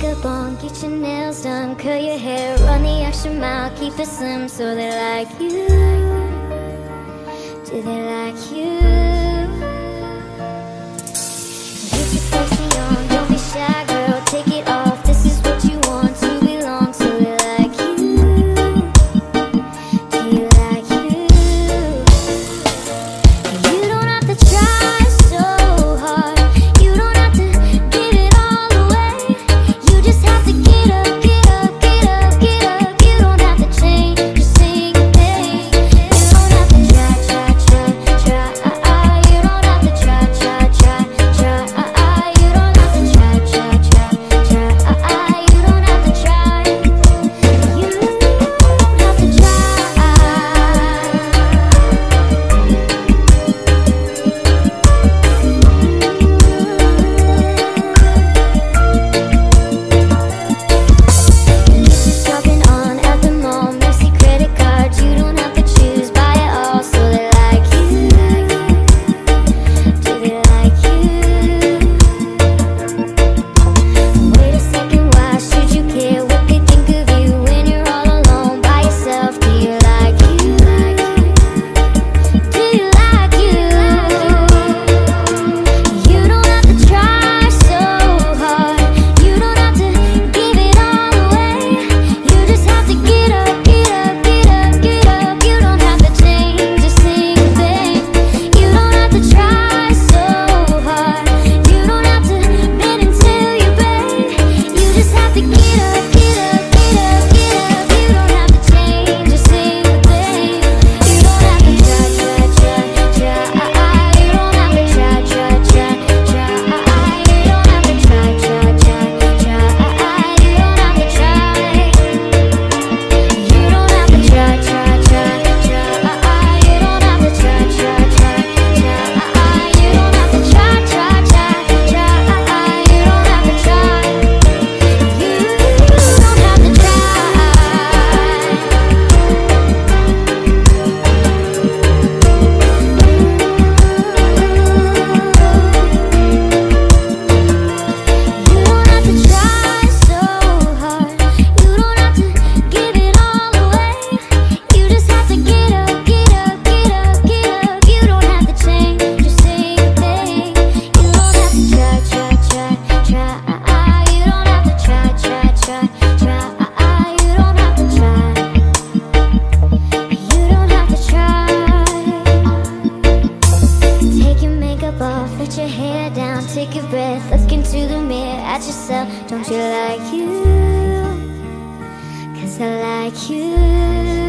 makeup on, get your nails done, curl your hair, run the extra mile, keep it slim so they like you. Do they like you? Look into the mirror at yourself Don't you like you? Cause I like you